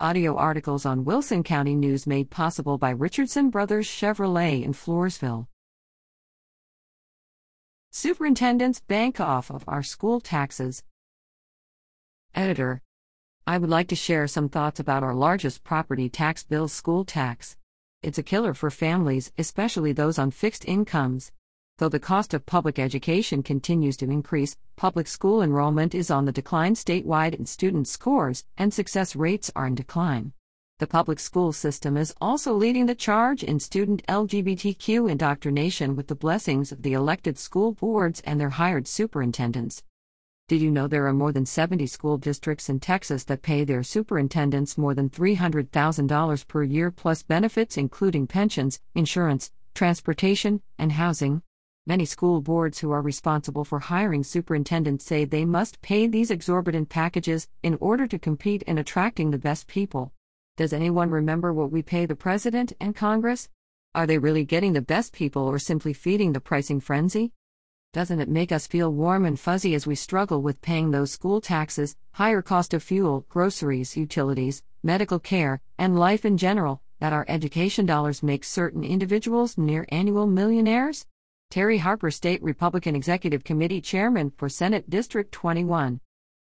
Audio articles on Wilson County News made possible by Richardson Brothers Chevrolet in Floresville. Superintendents bank off of our school taxes. Editor I would like to share some thoughts about our largest property tax bill school tax. It's a killer for families, especially those on fixed incomes. Though the cost of public education continues to increase, public school enrollment is on the decline statewide and student scores and success rates are in decline. The public school system is also leading the charge in student LGBTQ indoctrination with the blessings of the elected school boards and their hired superintendents. Did you know there are more than 70 school districts in Texas that pay their superintendents more than $300,000 per year plus benefits, including pensions, insurance, transportation, and housing? Many school boards who are responsible for hiring superintendents say they must pay these exorbitant packages in order to compete in attracting the best people. Does anyone remember what we pay the president and Congress? Are they really getting the best people or simply feeding the pricing frenzy? Doesn't it make us feel warm and fuzzy as we struggle with paying those school taxes, higher cost of fuel, groceries, utilities, medical care, and life in general, that our education dollars make certain individuals near annual millionaires? Terry Harper, State Republican Executive Committee Chairman for Senate District 21.